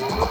Oh.